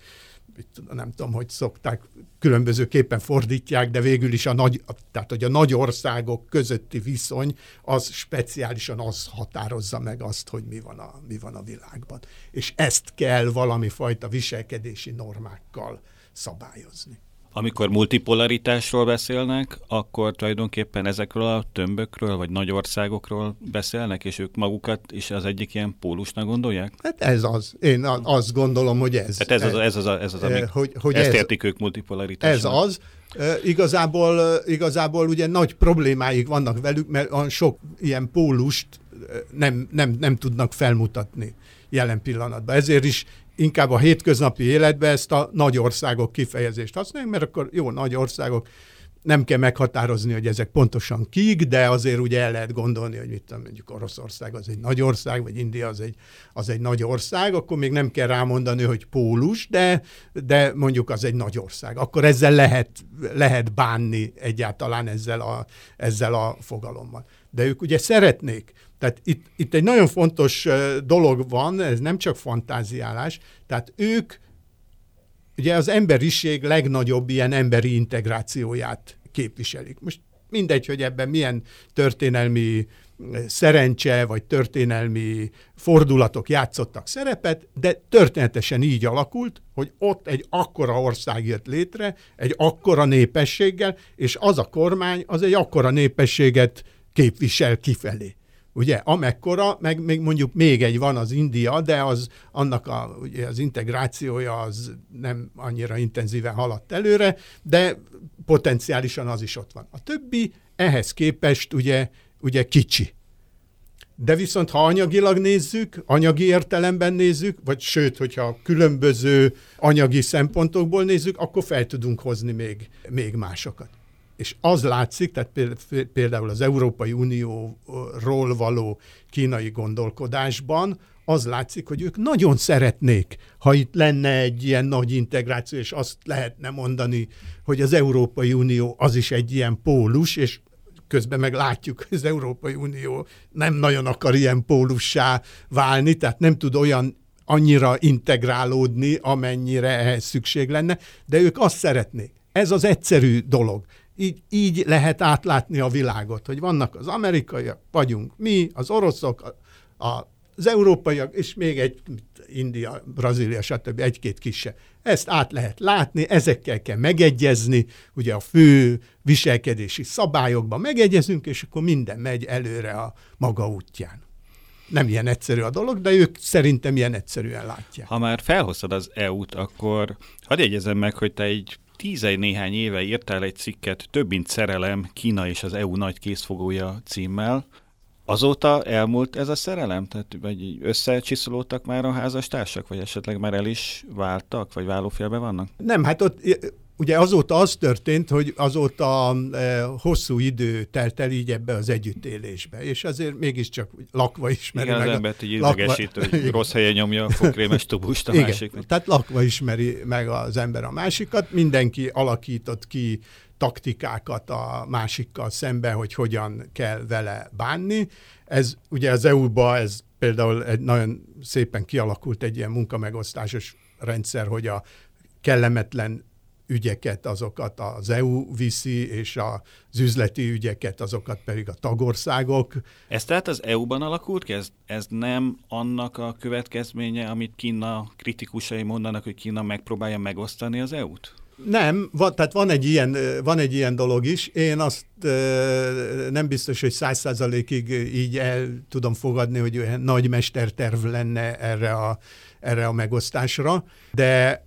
nem tudom, hogy szokták, különbözőképpen fordítják, de végül is a nagy, tehát hogy a nagy országok közötti viszony, az speciálisan az határozza meg azt, hogy mi van a, mi van a világban. És ezt kell valami fajta viselkedési normákkal szabályozni. Amikor multipolaritásról beszélnek, akkor tulajdonképpen ezekről a tömbökről, vagy nagy országokról beszélnek, és ők magukat is az egyik ilyen pólusnak gondolják? Hát ez az. Én azt gondolom, hogy ez. Tehát ez az, ez az, ez az amik, Eh, hogy, hogy ezt ez, értik ők multipolaritásnak. Ez az. E, Igazából, e, igazából ugye nagy problémáik vannak velük, mert olyan sok ilyen pólust e, nem, nem, nem tudnak felmutatni jelen pillanatban. Ezért is inkább a hétköznapi életben ezt a nagy országok kifejezést használják, mert akkor jó, nagy országok, nem kell meghatározni, hogy ezek pontosan kik, de azért ugye el lehet gondolni, hogy mit tudom, mondjuk Oroszország az egy nagy ország, vagy India az egy, az egy nagy ország, akkor még nem kell rámondani, hogy pólus, de, de mondjuk az egy nagy ország. Akkor ezzel lehet, lehet bánni egyáltalán ezzel a, ezzel a fogalommal. De ők ugye szeretnék, tehát itt, itt egy nagyon fontos dolog van, ez nem csak fantáziálás, tehát ők ugye az emberiség legnagyobb ilyen emberi integrációját képviselik. Most mindegy, hogy ebben milyen történelmi szerencse vagy történelmi fordulatok játszottak szerepet, de történetesen így alakult, hogy ott egy akkora ország jött létre, egy akkora népességgel, és az a kormány az egy akkora népességet képvisel kifelé. Ugye, amekkora, meg még mondjuk még egy van az India, de az annak a, ugye az integrációja az nem annyira intenzíven haladt előre, de potenciálisan az is ott van. A többi ehhez képest ugye, ugye kicsi. De viszont ha anyagilag nézzük, anyagi értelemben nézzük, vagy sőt, hogyha különböző anyagi szempontokból nézzük, akkor fel tudunk hozni még, még másokat. És az látszik, tehát péld- például az Európai Unióról való kínai gondolkodásban, az látszik, hogy ők nagyon szeretnék, ha itt lenne egy ilyen nagy integráció, és azt lehetne mondani, hogy az Európai Unió az is egy ilyen pólus, és közben meg látjuk, hogy az Európai Unió nem nagyon akar ilyen pólussá válni, tehát nem tud olyan annyira integrálódni, amennyire ehhez szükség lenne, de ők azt szeretnék. Ez az egyszerű dolog. Így, így lehet átlátni a világot, hogy vannak az amerikaiak, vagyunk mi, az oroszok, a, a, az európaiak, és még egy India, Brazília, stb. egy-két kisebb. Ezt át lehet látni, ezekkel kell megegyezni, ugye a fő viselkedési szabályokban megegyezünk, és akkor minden megy előre a maga útján. Nem ilyen egyszerű a dolog, de ők szerintem ilyen egyszerűen látják. Ha már felhoztad az EU-t, akkor hadd jegyezem meg, hogy te egy tízej néhány éve írtál egy cikket, több mint szerelem, Kína és az EU nagy készfogója címmel. Azóta elmúlt ez a szerelem? Tehát vagy összecsiszolódtak már a házastársak, vagy esetleg már el is váltak, vagy válófélbe vannak? Nem, hát ott ugye azóta az történt, hogy azóta e, hosszú idő telt el így ebbe az együttélésbe, és azért mégiscsak lakva ismeri Igen, meg. az embert így lakva- hogy rossz helyen nyomja a fogkrémes tubust a Igen, másiknak. tehát lakva ismeri meg az ember a másikat, mindenki alakított ki taktikákat a másikkal szembe, hogy hogyan kell vele bánni. Ez ugye az EU-ba ez például egy nagyon szépen kialakult egy ilyen munkamegosztásos rendszer, hogy a kellemetlen ügyeket, azokat az EU viszi, és az üzleti ügyeket, azokat pedig a tagországok. Ez tehát az EU-ban alakult ki? Ez, ez nem annak a következménye, amit Kína kritikusai mondanak, hogy Kína megpróbálja megosztani az EU-t? Nem, van, tehát van egy, ilyen, van egy ilyen dolog is. Én azt nem biztos, hogy száz százalékig így el tudom fogadni, hogy nagy mesterterv lenne erre a, erre a megosztásra, de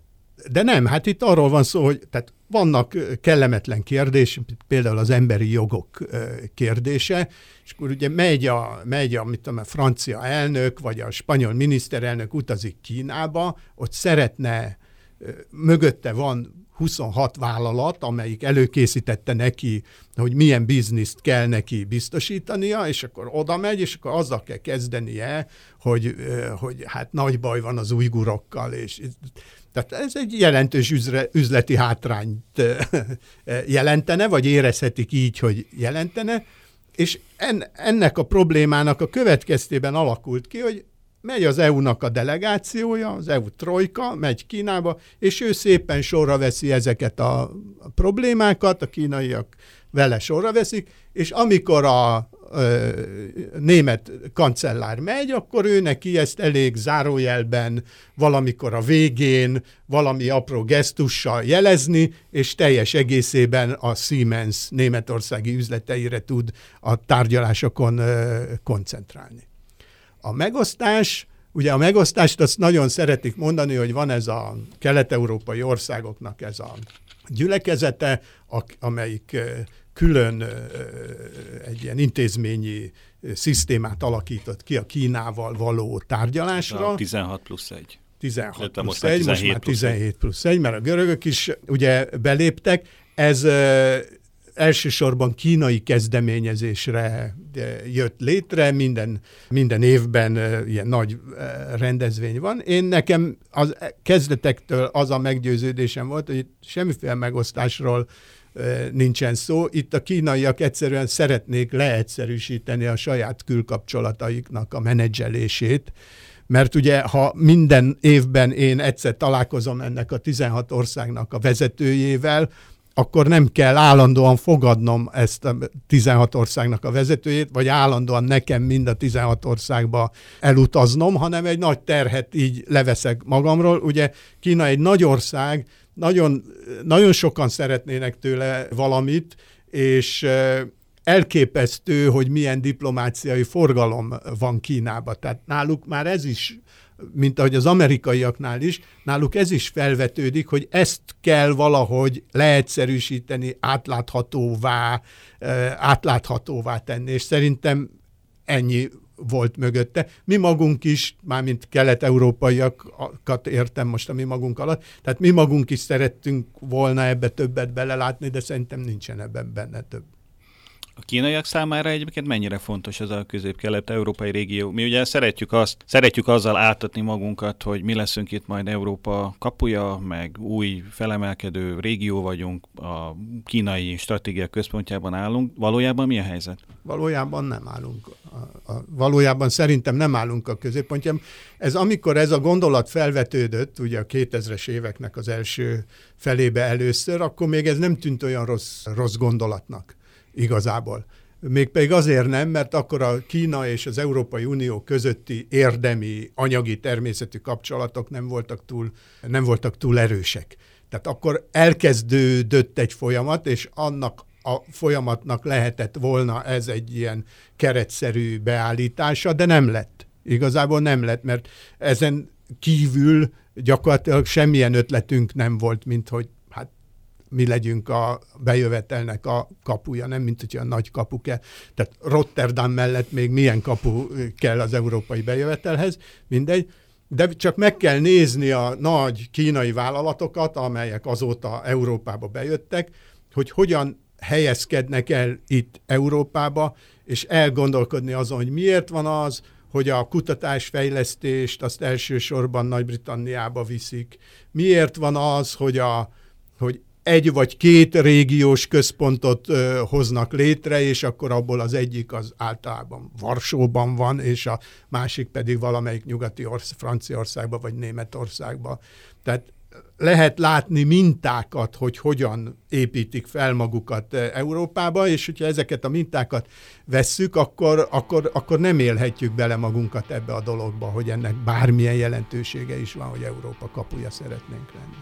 de nem, hát itt arról van szó, hogy tehát vannak kellemetlen kérdés, például az emberi jogok kérdése, és akkor ugye megy a, megy a, mit tudom, a francia elnök, vagy a spanyol miniszterelnök utazik Kínába, ott szeretne, mögötte van 26 vállalat, amelyik előkészítette neki, hogy milyen bizniszt kell neki biztosítania, és akkor oda megy, és akkor azzal kell kezdenie, hogy, hogy hát nagy baj van az ujgurokkal, és tehát ez egy jelentős üzre, üzleti hátrányt jelentene, vagy érezhetik így, hogy jelentene, és en, ennek a problémának a következtében alakult ki, hogy megy az EU-nak a delegációja, az EU trojka, megy Kínába, és ő szépen sorra veszi ezeket a, problémákat, a kínaiak vele sorra veszik, és amikor a, német kancellár megy, akkor ő neki ezt elég zárójelben valamikor a végén valami apró gesztussal jelezni, és teljes egészében a Siemens németországi üzleteire tud a tárgyalásokon koncentrálni. A megosztás, ugye a megosztást azt nagyon szeretik mondani, hogy van ez a kelet-európai országoknak ez a gyülekezete, amelyik külön egy ilyen intézményi szisztémát alakított ki a Kínával való tárgyalásra. A 16 plusz 1. 16 Illetve plusz most már 1, most 17 már plusz 17 plusz 1, mert a görögök is ugye beléptek. Ez elsősorban kínai kezdeményezésre ö, jött létre, minden, minden évben ö, ilyen nagy ö, rendezvény van. Én nekem az kezdetektől az a meggyőződésem volt, hogy itt semmiféle megosztásról nincsen szó. Itt a kínaiak egyszerűen szeretnék leegyszerűsíteni a saját külkapcsolataiknak a menedzselését, mert ugye, ha minden évben én egyszer találkozom ennek a 16 országnak a vezetőjével, akkor nem kell állandóan fogadnom ezt a 16 országnak a vezetőjét, vagy állandóan nekem mind a 16 országba elutaznom, hanem egy nagy terhet így leveszek magamról. Ugye Kína egy nagy ország, nagyon, nagyon sokan szeretnének tőle valamit, és elképesztő, hogy milyen diplomáciai forgalom van Kínában. Tehát náluk már ez is, mint ahogy az amerikaiaknál is, náluk ez is felvetődik, hogy ezt kell valahogy leegyszerűsíteni, átláthatóvá, átláthatóvá tenni, és szerintem ennyi volt mögötte. Mi magunk is, mármint kelet-európaiakat értem most a mi magunk alatt, tehát mi magunk is szerettünk volna ebbe többet belelátni, de szerintem nincsen ebben benne több. A kínaiak számára egyébként mennyire fontos ez a közép-kelet-európai régió? Mi ugye szeretjük azt, szeretjük azzal áltatni magunkat, hogy mi leszünk itt majd Európa kapuja, meg új felemelkedő régió vagyunk, a kínai stratégia központjában állunk. Valójában mi a helyzet? Valójában nem állunk. A, a, valójában szerintem nem állunk a középpontjában. Ez amikor ez a gondolat felvetődött, ugye a 2000-es éveknek az első felébe először, akkor még ez nem tűnt olyan rossz, rossz gondolatnak igazából. Mégpedig azért nem, mert akkor a Kína és az Európai Unió közötti érdemi, anyagi természetű kapcsolatok nem voltak túl, nem voltak túl erősek. Tehát akkor elkezdődött egy folyamat, és annak a folyamatnak lehetett volna ez egy ilyen keretszerű beállítása, de nem lett. Igazából nem lett, mert ezen kívül gyakorlatilag semmilyen ötletünk nem volt, mint hogy mi legyünk a bejövetelnek a kapuja, nem mint hogy a nagy kapu kell. Tehát Rotterdam mellett még milyen kapu kell az európai bejövetelhez, mindegy. De csak meg kell nézni a nagy kínai vállalatokat, amelyek azóta Európába bejöttek, hogy hogyan helyezkednek el itt Európába, és elgondolkodni azon, hogy miért van az, hogy a kutatásfejlesztést azt elsősorban Nagy-Britanniába viszik. Miért van az, hogy, a, hogy egy vagy két régiós központot ö, hoznak létre, és akkor abból az egyik az általában Varsóban van, és a másik pedig valamelyik nyugati orsz, Franciaországban vagy Németországban. Tehát lehet látni mintákat, hogy hogyan építik fel magukat Európába, és hogyha ezeket a mintákat vesszük, akkor, akkor, akkor nem élhetjük bele magunkat ebbe a dologba, hogy ennek bármilyen jelentősége is van, hogy Európa kapuja szeretnénk lenni.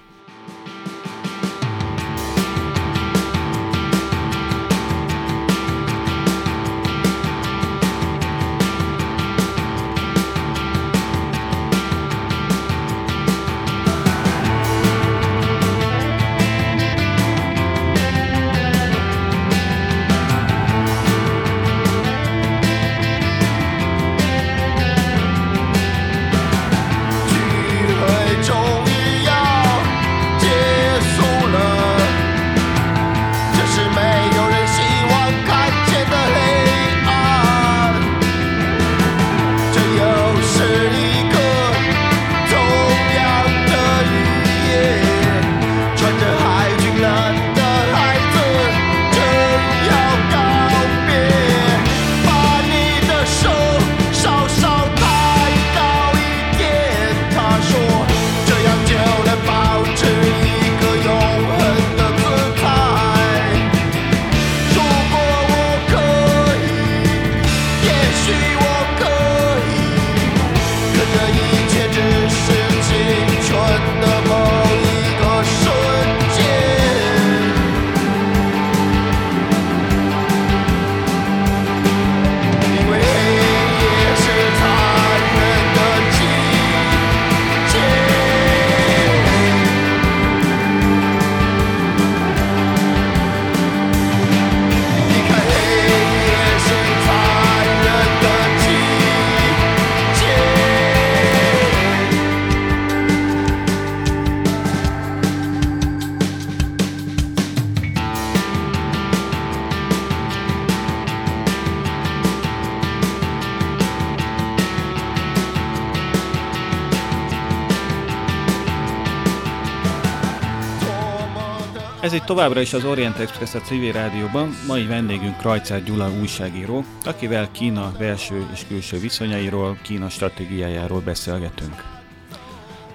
Továbbra is az Orient Express a civil rádióban. Mai vendégünk Krajcár Gyula újságíró, akivel Kína belső és külső viszonyairól, Kína stratégiájáról beszélgetünk.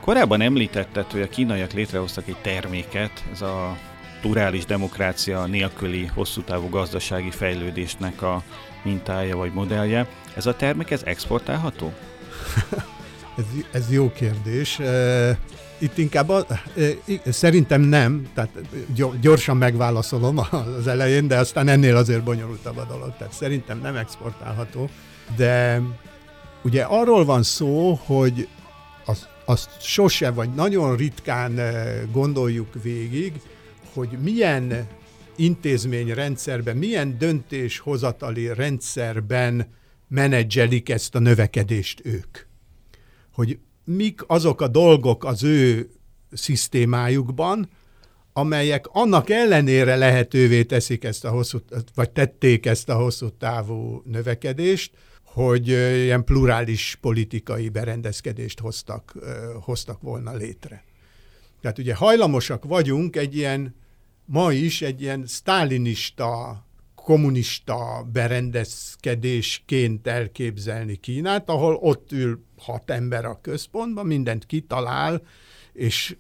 Korábban említetted, hogy a kínaiak létrehoztak egy terméket, ez a plurális demokrácia nélküli hosszú távú gazdasági fejlődésnek a mintája vagy modellje. Ez a termék, ez exportálható? ez, ez jó kérdés. Itt inkább a, szerintem nem, tehát gyorsan megválaszolom az elején, de aztán ennél azért bonyolultabb a dolog. Tehát szerintem nem exportálható, de ugye arról van szó, hogy azt, azt sose, vagy nagyon ritkán gondoljuk végig, hogy milyen intézményrendszerben, milyen döntéshozatali rendszerben menedzselik ezt a növekedést ők. Hogy mik azok a dolgok az ő szisztémájukban, amelyek annak ellenére lehetővé teszik ezt a hosszú, vagy tették ezt a hosszú távú növekedést, hogy ilyen plurális politikai berendezkedést hoztak, hoztak volna létre. Tehát ugye hajlamosak vagyunk egy ilyen, ma is egy ilyen sztálinista, kommunista berendezkedésként elképzelni Kínát, ahol ott ül hat ember a központban, mindent kitalál, és,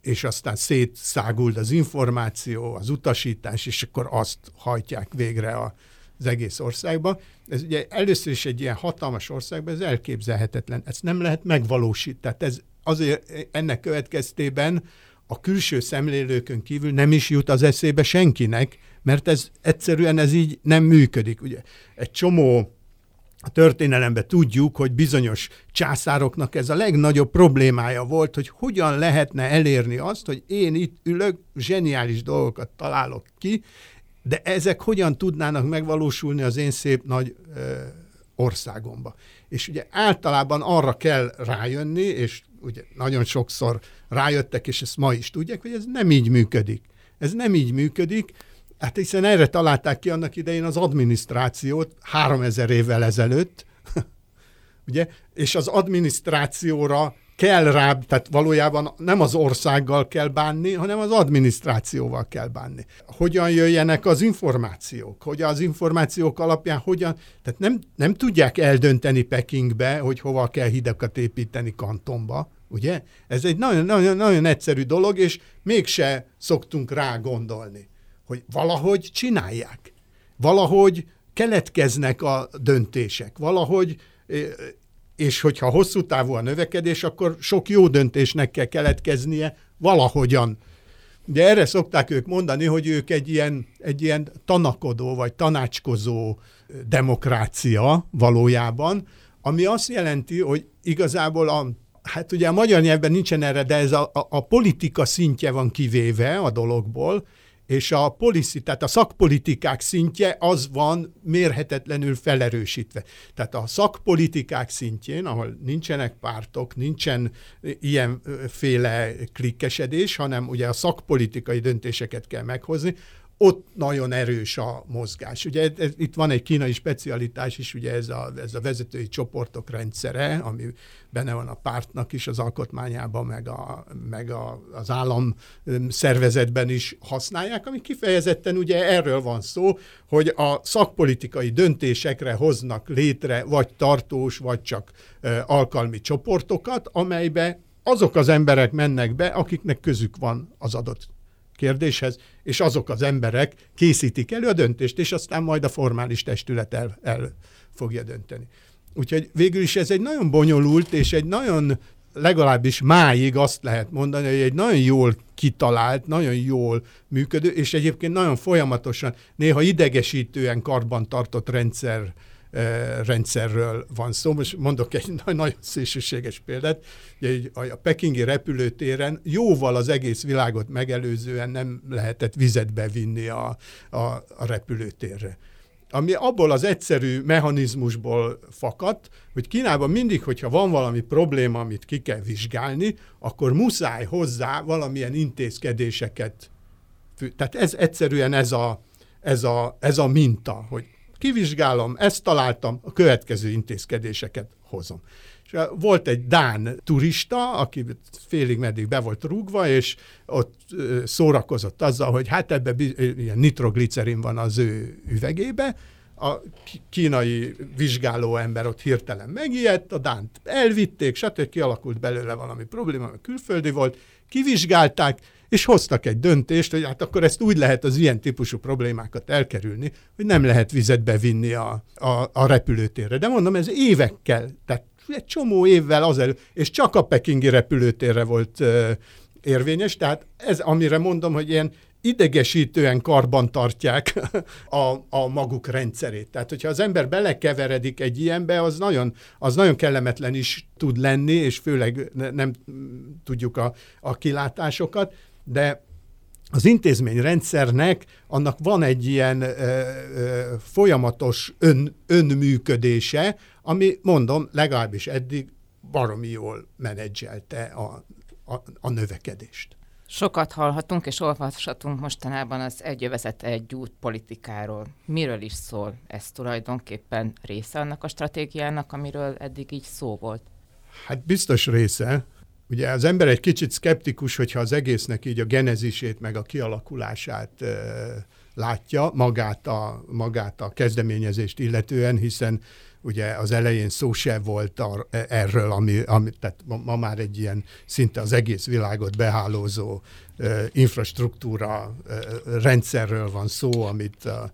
és aztán szétszáguld az információ, az utasítás, és akkor azt hajtják végre a, az egész országba. Ez ugye először is egy ilyen hatalmas országban, ez elképzelhetetlen, ezt nem lehet megvalósítani. Tehát ez azért ennek következtében a külső szemlélőkön kívül nem is jut az eszébe senkinek, mert ez egyszerűen ez így nem működik. Ugye egy csomó a történelemben tudjuk, hogy bizonyos császároknak ez a legnagyobb problémája volt, hogy hogyan lehetne elérni azt, hogy én itt ülök, zseniális dolgokat találok ki, de ezek hogyan tudnának megvalósulni az én szép nagy ö, országomba. És ugye általában arra kell rájönni, és ugye nagyon sokszor rájöttek, és ezt ma is tudják, hogy ez nem így működik. Ez nem így működik, Hát hiszen erre találták ki annak idején az adminisztrációt 3000 évvel ezelőtt, ugye? És az adminisztrációra kell rá, tehát valójában nem az országgal kell bánni, hanem az adminisztrációval kell bánni. Hogyan jöjjenek az információk? Hogy az információk alapján hogyan, tehát nem, nem tudják eldönteni Pekingbe, hogy hova kell hidakat építeni kantonba, ugye? Ez egy nagyon, nagyon, nagyon egyszerű dolog, és mégse szoktunk rá gondolni hogy valahogy csinálják. Valahogy keletkeznek a döntések. Valahogy, és hogyha hosszú távú a növekedés, akkor sok jó döntésnek kell keletkeznie valahogyan. De erre szokták ők mondani, hogy ők egy ilyen, egy ilyen tanakodó vagy tanácskozó demokrácia valójában, ami azt jelenti, hogy igazából a, hát ugye a magyar nyelvben nincsen erre, de ez a, a, a politika szintje van kivéve a dologból, és a policy, tehát a szakpolitikák szintje az van mérhetetlenül felerősítve. Tehát a szakpolitikák szintjén, ahol nincsenek pártok, nincsen ilyenféle klikkesedés, hanem ugye a szakpolitikai döntéseket kell meghozni, ott nagyon erős a mozgás. Ugye ez, itt van egy kínai specialitás is, ugye ez a, ez a vezetői csoportok rendszere, ami benne van a pártnak is az alkotmányában, meg, a, meg a, az állam szervezetben is használják, ami kifejezetten ugye erről van szó, hogy a szakpolitikai döntésekre hoznak létre vagy tartós, vagy csak alkalmi csoportokat, amelybe azok az emberek mennek be, akiknek közük van az adott kérdéshez, és azok az emberek készítik elő a döntést, és aztán majd a formális testület el, el fogja dönteni. Úgyhogy végül is ez egy nagyon bonyolult, és egy nagyon, legalábbis máig azt lehet mondani, hogy egy nagyon jól kitalált, nagyon jól működő, és egyébként nagyon folyamatosan, néha idegesítően karban tartott rendszer rendszerről van szó. Most mondok egy nagyon szélsőséges példát. Ugye a pekingi repülőtéren jóval az egész világot megelőzően nem lehetett vizet bevinni a, a, a repülőtérre ami abból az egyszerű mechanizmusból fakadt, hogy Kínában mindig, hogyha van valami probléma, amit ki kell vizsgálni, akkor muszáj hozzá valamilyen intézkedéseket. Tehát ez egyszerűen ez a, ez a, ez a minta, hogy kivizsgálom, ezt találtam, a következő intézkedéseket hozom. És És volt egy Dán turista, aki félig meddig be volt rúgva, és ott szórakozott azzal, hogy hát ebbe ilyen nitroglicerin van az ő üvegébe, a kínai vizsgáló ember ott hirtelen megijedt, a Dánt elvitték, stb. kialakult belőle valami probléma, mert külföldi volt, kivizsgálták, és hoztak egy döntést, hogy hát akkor ezt úgy lehet az ilyen típusú problémákat elkerülni, hogy nem lehet vizet bevinni a, a, a repülőtérre. De mondom, ez évekkel, tehát egy csomó évvel azelőtt, és csak a pekingi repülőtérre volt uh, érvényes, tehát ez, amire mondom, hogy ilyen idegesítően karban tartják a, a maguk rendszerét. Tehát, hogyha az ember belekeveredik egy ilyenbe, az nagyon, az nagyon kellemetlen is tud lenni, és főleg ne, nem tudjuk a, a kilátásokat, de az intézményrendszernek annak van egy ilyen ö, ö, folyamatos ön, önműködése, ami, mondom, legalábbis eddig baromi jól menedzselte a, a, a növekedést. Sokat hallhatunk és olvashatunk mostanában az egyövezet egy út politikáról. Miről is szól ez tulajdonképpen része annak a stratégiának, amiről eddig így szó volt? Hát biztos része. Ugye az ember egy kicsit szkeptikus, hogyha az egésznek így a genezisét, meg a kialakulását ö, látja, magát a, magát a kezdeményezést illetően, hiszen ugye az elején szó se volt ar, erről, ami, ami tehát ma, már egy ilyen szinte az egész világot behálózó uh, infrastruktúra uh, rendszerről van szó, amit a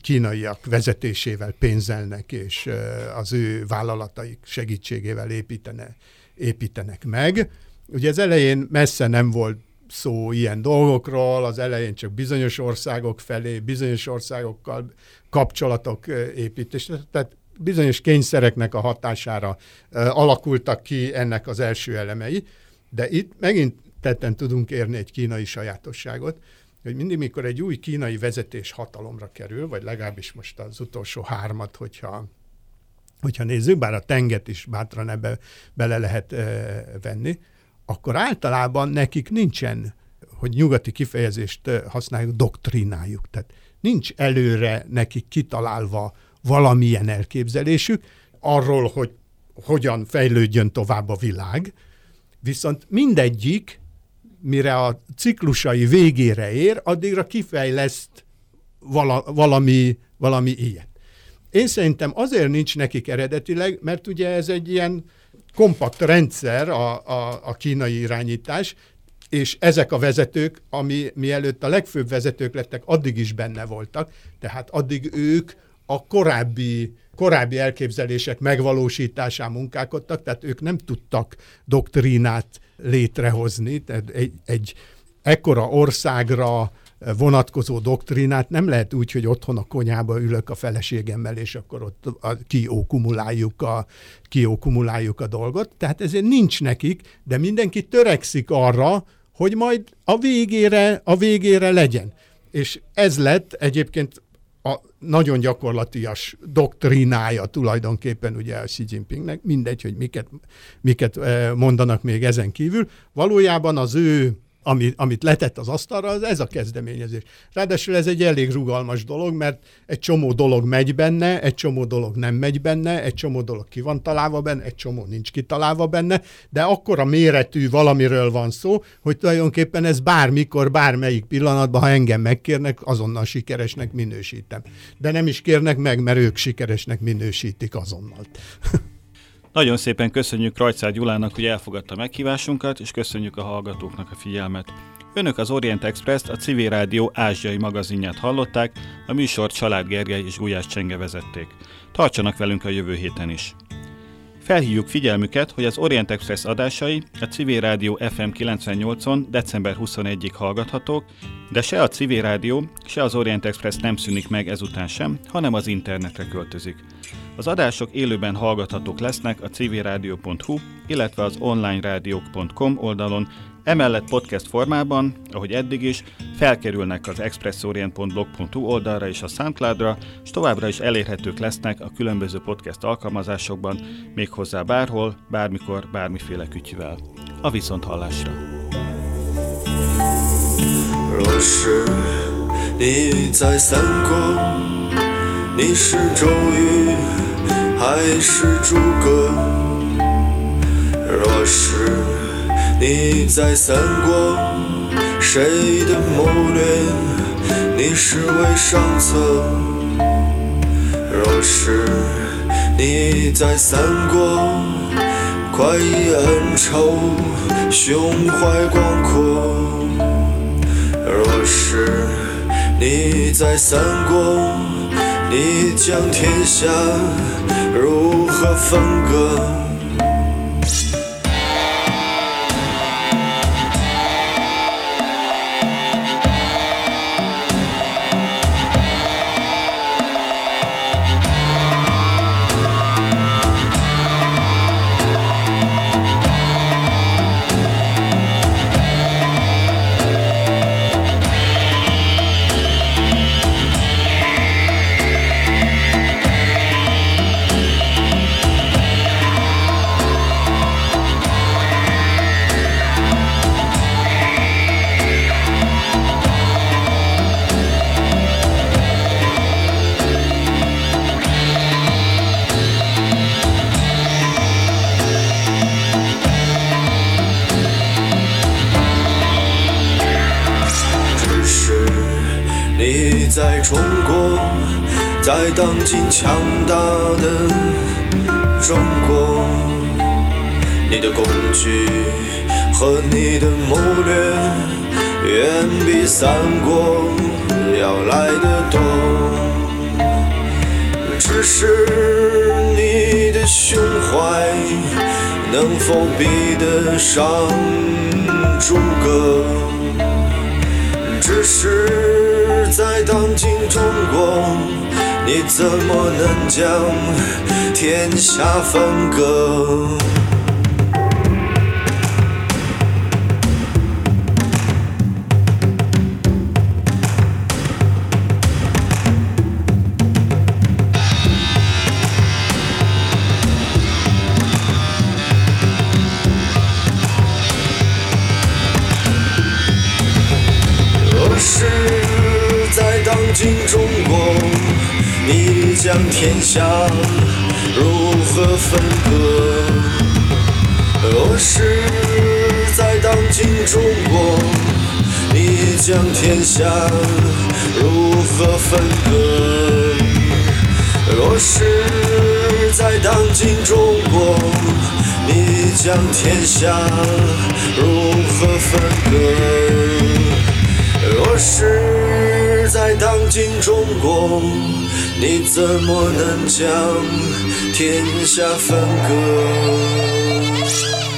kínaiak vezetésével pénzelnek, és uh, az ő vállalataik segítségével építene, építenek meg. Ugye az elején messze nem volt szó ilyen dolgokról, az elején csak bizonyos országok felé, bizonyos országokkal kapcsolatok építés. Tehát bizonyos kényszereknek a hatására alakultak ki ennek az első elemei, de itt megint tetten tudunk érni egy kínai sajátosságot, hogy mindig, mikor egy új kínai vezetés hatalomra kerül, vagy legalábbis most az utolsó hármat, hogyha, hogyha nézzük, bár a tenget is bátran ebbe bele lehet e, venni, akkor általában nekik nincsen, hogy nyugati kifejezést használjuk, doktrinájuk. Tehát nincs előre nekik kitalálva valamilyen elképzelésük arról, hogy hogyan fejlődjön tovább a világ, viszont mindegyik, mire a ciklusai végére ér, addigra kifejleszt vala, valami, valami ilyet. Én szerintem azért nincs nekik eredetileg, mert ugye ez egy ilyen kompakt rendszer a, a, a kínai irányítás, és ezek a vezetők, ami mielőtt a legfőbb vezetők lettek, addig is benne voltak, tehát addig ők a korábbi, korábbi elképzelések megvalósításán munkálkodtak, tehát ők nem tudtak doktrínát létrehozni, tehát egy, egy ekkora országra vonatkozó doktrínát nem lehet úgy, hogy otthon a konyába ülök a feleségemmel, és akkor ott a, kiókumuláljuk a, kiókumuláljuk a dolgot. Tehát ezért nincs nekik, de mindenki törekszik arra, hogy majd a végére, a végére legyen. És ez lett egyébként a nagyon gyakorlatias doktrinája tulajdonképpen ugye a Xi Jinpingnek, mindegy, hogy miket, miket eh, mondanak még ezen kívül. Valójában az ő ami, amit letett az asztalra, az ez a kezdeményezés. Ráadásul ez egy elég rugalmas dolog, mert egy csomó dolog megy benne, egy csomó dolog nem megy benne, egy csomó dolog ki van találva benne, egy csomó nincs kitalálva benne, de akkor a méretű valamiről van szó, hogy tulajdonképpen ez bármikor, bármelyik pillanatban, ha engem megkérnek, azonnal sikeresnek minősítem. De nem is kérnek meg, mert ők sikeresnek minősítik azonnal. Nagyon szépen köszönjük Rajcár Gyulának, hogy elfogadta meghívásunkat, és köszönjük a hallgatóknak a figyelmet. Önök az Orient Express-t, a Civil Rádió ázsiai magazinját hallották, a műsort Család Gergely és Gulyás Csenge vezették. Tartsanak velünk a jövő héten is. Felhívjuk figyelmüket, hogy az Orient Express adásai a Civil Rádió FM 98-on december 21-ig hallgathatók, de se a Civil Rádió, se az Orient Express nem szűnik meg ezután sem, hanem az internetre költözik. Az adások élőben hallgathatók lesznek a civilradio.hu, illetve az onlinerádiók.com oldalon, emellett podcast formában, ahogy eddig is, felkerülnek az expressorient.blog.hu oldalra és a Soundcloudra, és továbbra is elérhetők lesznek a különböző podcast alkalmazásokban, méghozzá bárhol, bármikor, bármiféle kütyüvel. A viszont hallásra! 还是诸葛，若是你在三国谁的谋略，你是为上策；若是你在三国快意恩仇，胸怀广阔；若是你在三国，你将天下如何分割？当今强大的中国，你的工具和你的谋略，远比三国要来得多。只是你的胸怀能否比得上诸葛？只是在当今中国，你怎么能将天下分割？将天下如何分割？若是在当今中国，你将天下如何分割？若是在当今中国，你将天下如何分割？若是在当今中国，你怎么能将天下分割？